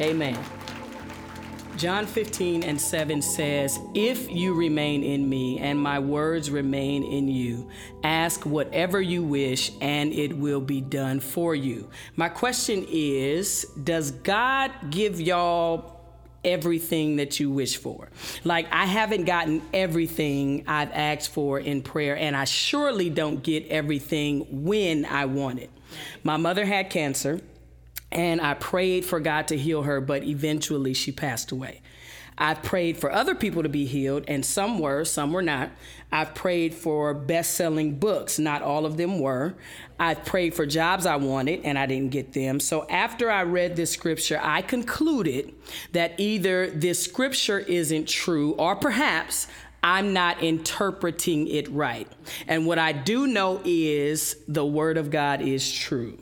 Amen. John 15 and 7 says, If you remain in me and my words remain in you, ask whatever you wish and it will be done for you. My question is Does God give y'all everything that you wish for? Like, I haven't gotten everything I've asked for in prayer, and I surely don't get everything when I want it. My mother had cancer and I prayed for God to heal her, but eventually she passed away. I've prayed for other people to be healed, and some were, some were not. I've prayed for best selling books, not all of them were. I've prayed for jobs I wanted, and I didn't get them. So after I read this scripture, I concluded that either this scripture isn't true, or perhaps I'm not interpreting it right. And what I do know is the word of God is true.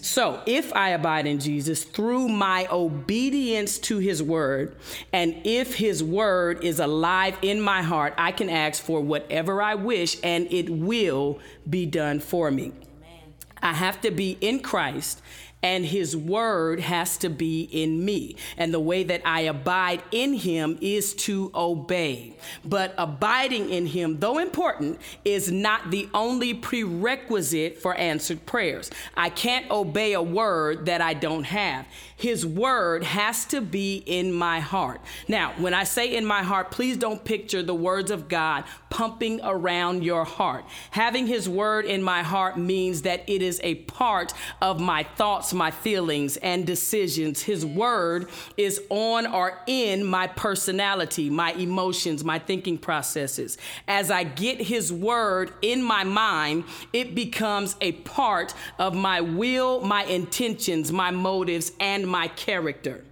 So, if I abide in Jesus through my obedience to his word, and if his word is alive in my heart, I can ask for whatever I wish and it will be done for me. Amen. I have to be in Christ and his word has to be in me. And the way that I abide in him is to obey. But abiding in him, though important, is not the only prerequisite for answered prayers. I can't obey a word that I don't have. His word has to be in my heart. Now, when I say in my heart, please don't picture the words of God pumping around your heart. Having his word in my heart means that it is a part of my thoughts, my feelings, and decisions. His word is on or in my personality, my emotions, my thinking processes. As I get his word in my mind, it becomes a part of my will, my intentions, my motives, and my character.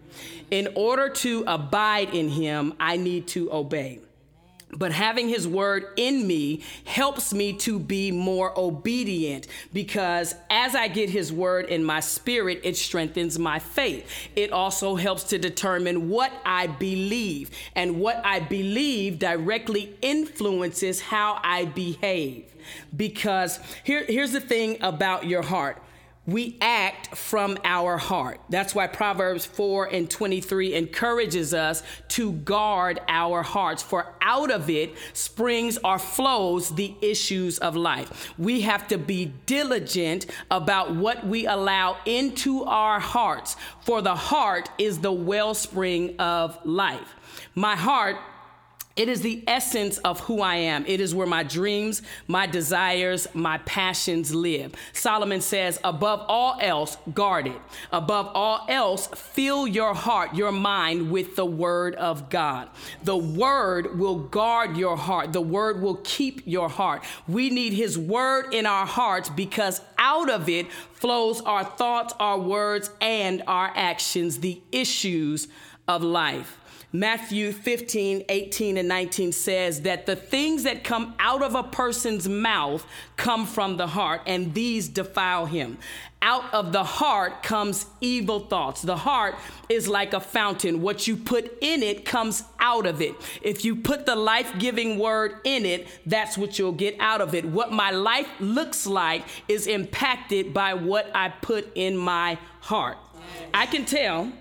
In order to abide in him, I need to obey. But having his word in me helps me to be more obedient because as I get his word in my spirit, it strengthens my faith. It also helps to determine what I believe, and what I believe directly influences how I behave. Because here, here's the thing about your heart we act from our heart. That's why Proverbs 4 and 23 encourages us to guard our hearts, for out of it springs or flows the issues of life. We have to be diligent about what we allow into our hearts, for the heart is the wellspring of life. My heart it is the essence of who I am. It is where my dreams, my desires, my passions live. Solomon says, above all else, guard it. Above all else, fill your heart, your mind with the word of God. The word will guard your heart, the word will keep your heart. We need his word in our hearts because out of it flows our thoughts, our words, and our actions, the issues of life. Matthew 15, 18, and 19 says that the things that come out of a person's mouth come from the heart, and these defile him. Out of the heart comes evil thoughts. The heart is like a fountain. What you put in it comes out of it. If you put the life giving word in it, that's what you'll get out of it. What my life looks like is impacted by what I put in my heart. I can tell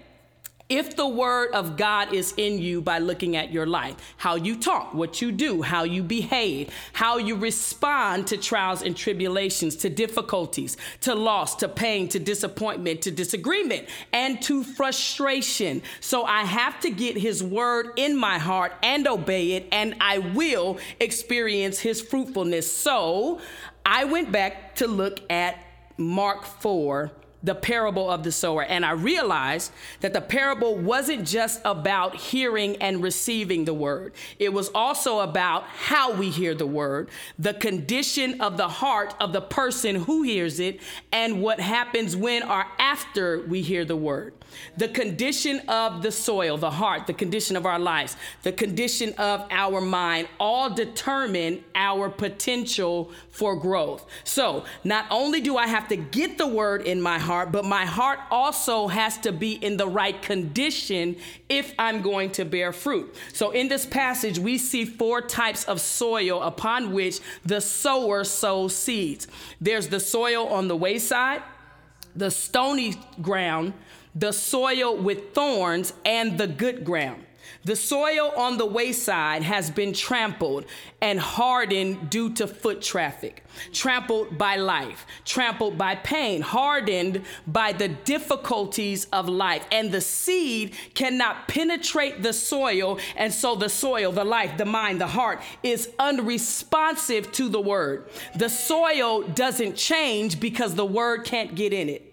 if the word of God is in you by looking at your life, how you talk, what you do, how you behave, how you respond to trials and tribulations, to difficulties, to loss, to pain, to disappointment, to disagreement, and to frustration. So I have to get his word in my heart and obey it, and I will experience his fruitfulness. So I went back to look at Mark 4 the parable of the sower. And I realized that the parable wasn't just about hearing and receiving the word, it was also about how we hear the word, the condition of the heart of the person who hears it, and what happens when or after we hear the word. The condition of the soil, the heart, the condition of our lives, the condition of our mind all determine our potential for growth. So, not only do I have to get the word in my heart, but my heart also has to be in the right condition if I'm going to bear fruit. So, in this passage, we see four types of soil upon which the sower sows seeds. There's the soil on the wayside, the stony ground, the soil with thorns, and the good ground. The soil on the wayside has been trampled and hardened due to foot traffic, trampled by life, trampled by pain, hardened by the difficulties of life. And the seed cannot penetrate the soil. And so the soil, the life, the mind, the heart is unresponsive to the word. The soil doesn't change because the word can't get in it.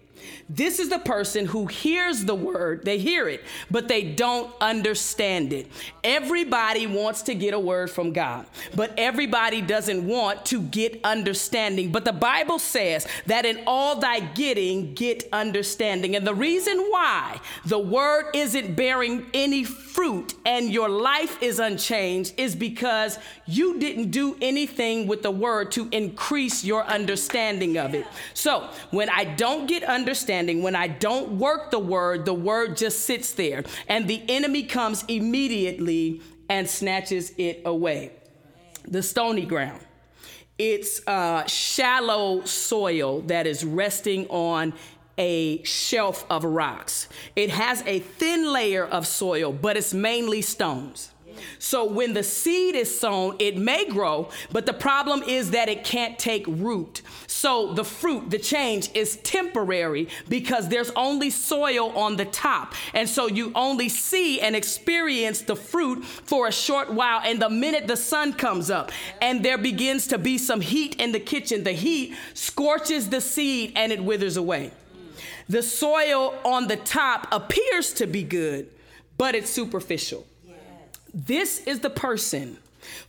This is the person who hears the word, they hear it, but they don't understand it. Everybody wants to get a word from God, but everybody doesn't want to get understanding. But the Bible says that in all thy getting, get understanding. And the reason why the word isn't bearing any fruit and your life is unchanged is because you didn't do anything with the word to increase your understanding of it. So when I don't get understanding, understanding, when I don't work the word, the word just sits there, and the enemy comes immediately and snatches it away. The stony ground. It's uh, shallow soil that is resting on a shelf of rocks. It has a thin layer of soil, but it's mainly stones. So when the seed is sown, it may grow, but the problem is that it can't take root. So the fruit, the change is temporary because there's only soil on the top. And so you only see and experience the fruit for a short while. And the minute the sun comes up and there begins to be some heat in the kitchen, the heat scorches the seed and it withers away. The soil on the top appears to be good, but it's superficial. This is the person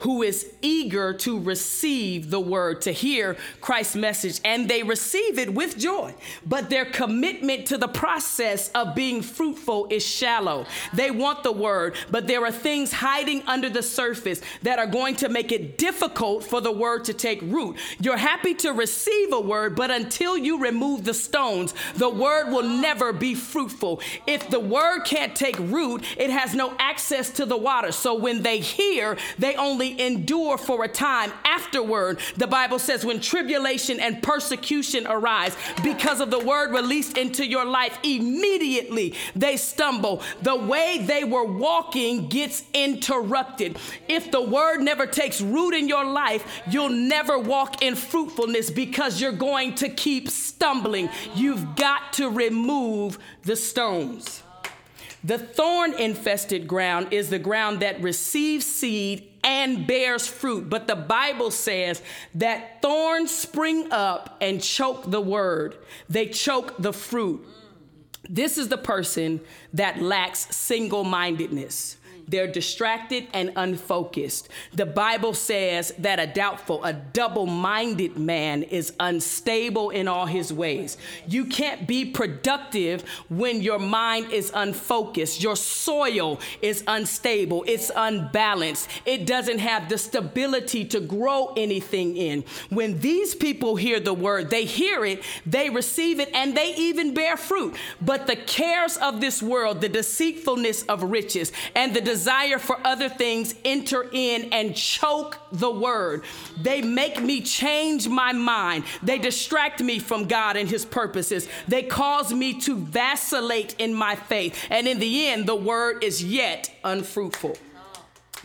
who is eager to receive the word, to hear Christ's message, and they receive it with joy. But their commitment to the process of being fruitful is shallow. They want the word, but there are things hiding under the surface that are going to make it difficult for the word to take root. You're happy to receive a word, but until you remove the stones, the word will never be fruitful. If the word can't take root, it has no access to the water. So when they hear, they only endure for a time. Afterward, the Bible says, when tribulation and persecution arise because of the word released into your life, immediately they stumble. The way they were walking gets interrupted. If the word never takes root in your life, you'll never walk in fruitfulness because you're going to keep stumbling. You've got to remove the stones. The thorn infested ground is the ground that receives seed and bears fruit. But the Bible says that thorns spring up and choke the word, they choke the fruit. This is the person that lacks single mindedness. They're distracted and unfocused. The Bible says that a doubtful, a double minded man is unstable in all his ways. You can't be productive when your mind is unfocused. Your soil is unstable, it's unbalanced, it doesn't have the stability to grow anything in. When these people hear the word, they hear it, they receive it, and they even bear fruit. But the cares of this world, the deceitfulness of riches, and the desire for other things enter in and choke the word. They make me change my mind. They distract me from God and his purposes. They cause me to vacillate in my faith. And in the end, the word is yet unfruitful.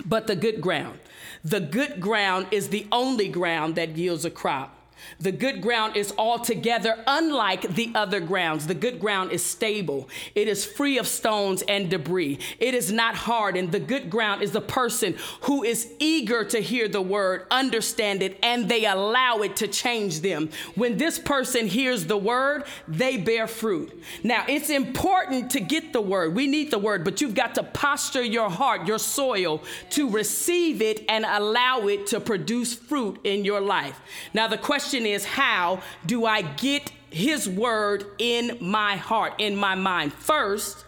But the good ground, the good ground is the only ground that yields a crop. The good ground is altogether unlike the other grounds. The good ground is stable, it is free of stones and debris, it is not hard. And the good ground is the person who is eager to hear the word, understand it, and they allow it to change them. When this person hears the word, they bear fruit. Now, it's important to get the word. We need the word, but you've got to posture your heart, your soil, to receive it and allow it to produce fruit in your life. Now, the question question is how do I get his word in my heart, in my mind? First,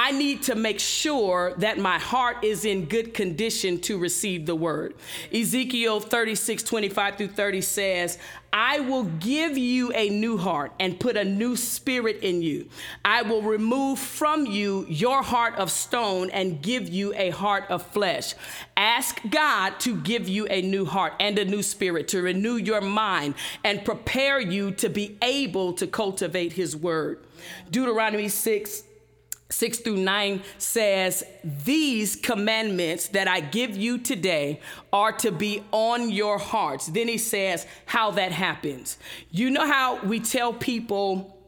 I need to make sure that my heart is in good condition to receive the word. Ezekiel 36, 25 through 30 says, I will give you a new heart and put a new spirit in you. I will remove from you your heart of stone and give you a heart of flesh. Ask God to give you a new heart and a new spirit, to renew your mind and prepare you to be able to cultivate his word. Deuteronomy 6 6 through 9 says, These commandments that I give you today are to be on your hearts. Then he says how that happens. You know how we tell people,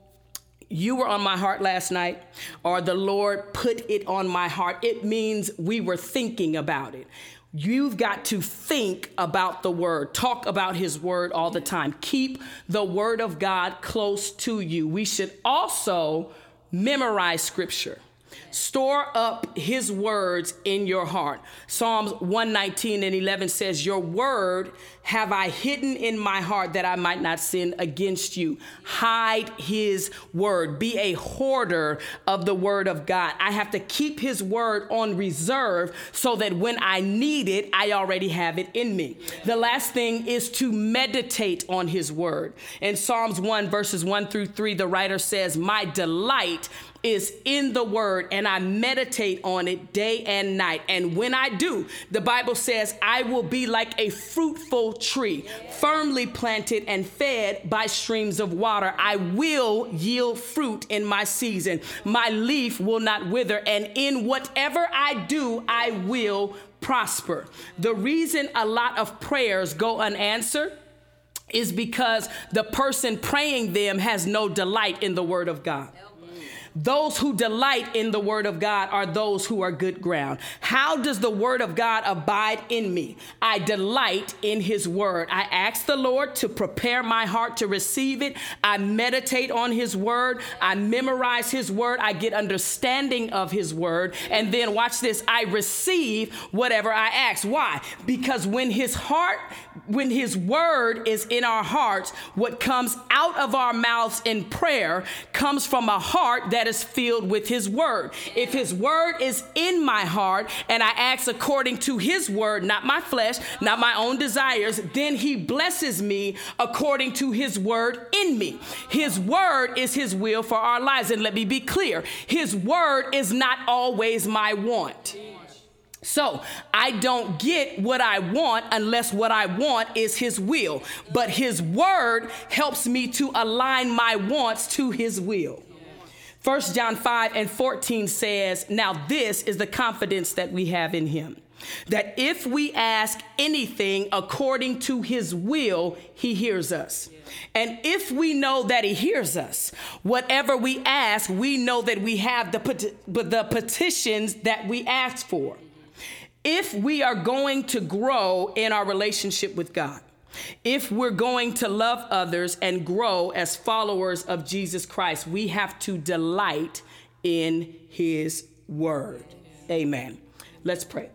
you were on my heart last night, or the Lord put it on my heart. It means we were thinking about it. You've got to think about the word, talk about his word all the time. Keep the word of God close to you. We should also memorize scripture. Store up his words in your heart. Psalms 119 and 11 says, Your word have I hidden in my heart that I might not sin against you. Hide his word. Be a hoarder of the word of God. I have to keep his word on reserve so that when I need it, I already have it in me. The last thing is to meditate on his word. In Psalms 1, verses 1 through 3, the writer says, My delight is in the word and I meditate on it day and night. And when I do, the Bible says, I will be like a fruitful tree, firmly planted and fed by streams of water. I will yield fruit in my season. My leaf will not wither. And in whatever I do, I will prosper. The reason a lot of prayers go unanswered is because the person praying them has no delight in the word of God. Those who delight in the word of God are those who are good ground. How does the word of God abide in me? I delight in his word. I ask the Lord to prepare my heart to receive it. I meditate on his word. I memorize his word. I get understanding of his word. And then watch this I receive whatever I ask. Why? Because when his heart, when his word is in our hearts, what comes out of our mouths in prayer comes from a heart that that is filled with His Word. If His Word is in my heart and I act according to His Word, not my flesh, not my own desires, then He blesses me according to His Word in me. His Word is His will for our lives. And let me be clear His Word is not always my want. So I don't get what I want unless what I want is His will. But His word helps me to align my wants to His will. 1 John 5 and 14 says, Now this is the confidence that we have in him. That if we ask anything according to his will, he hears us. And if we know that he hears us, whatever we ask, we know that we have the, the petitions that we ask for. If we are going to grow in our relationship with God, if we're going to love others and grow as followers of Jesus Christ, we have to delight in his word. Amen. Let's pray.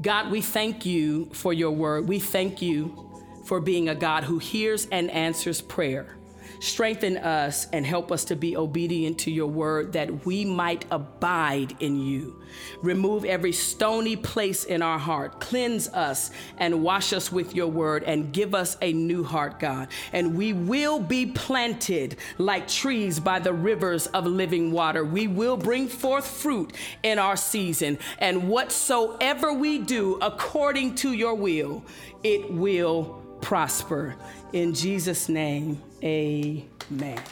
God, we thank you for your word. We thank you for being a God who hears and answers prayer. Strengthen us and help us to be obedient to your word that we might abide in you. Remove every stony place in our heart. Cleanse us and wash us with your word and give us a new heart, God. And we will be planted like trees by the rivers of living water. We will bring forth fruit in our season. And whatsoever we do according to your will, it will prosper. In Jesus' name, amen.